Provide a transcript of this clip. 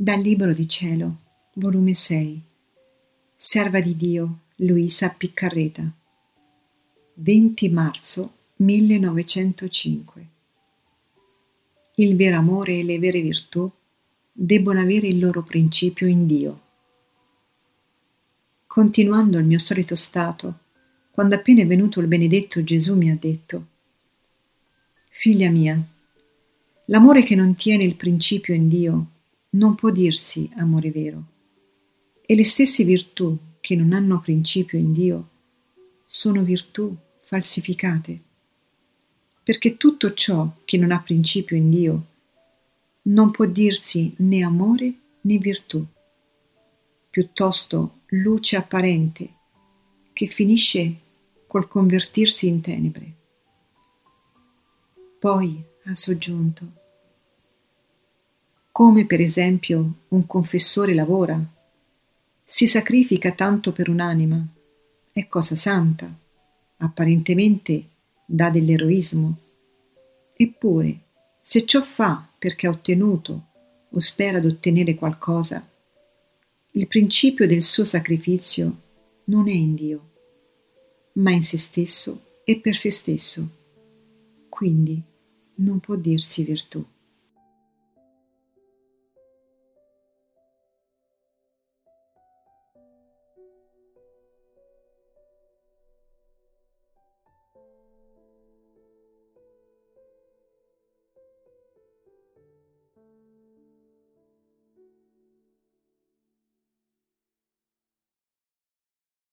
Dal Libro di Cielo, volume 6, Serva di Dio, Luisa Piccarreta, 20 marzo 1905. Il vero amore e le vere virtù debbono avere il loro principio in Dio. Continuando il mio solito stato, quando appena è venuto il benedetto Gesù mi ha detto, Figlia mia, l'amore che non tiene il principio in Dio non può dirsi amore vero. E le stesse virtù che non hanno principio in Dio sono virtù falsificate. Perché tutto ciò che non ha principio in Dio non può dirsi né amore né virtù, piuttosto luce apparente che finisce col convertirsi in tenebre. Poi ha soggiunto come per esempio un confessore lavora, si sacrifica tanto per un'anima, è cosa santa, apparentemente dà dell'eroismo. Eppure, se ciò fa perché ha ottenuto o spera d'ottenere qualcosa, il principio del suo sacrificio non è in Dio, ma in se stesso e per se stesso. Quindi non può dirsi virtù.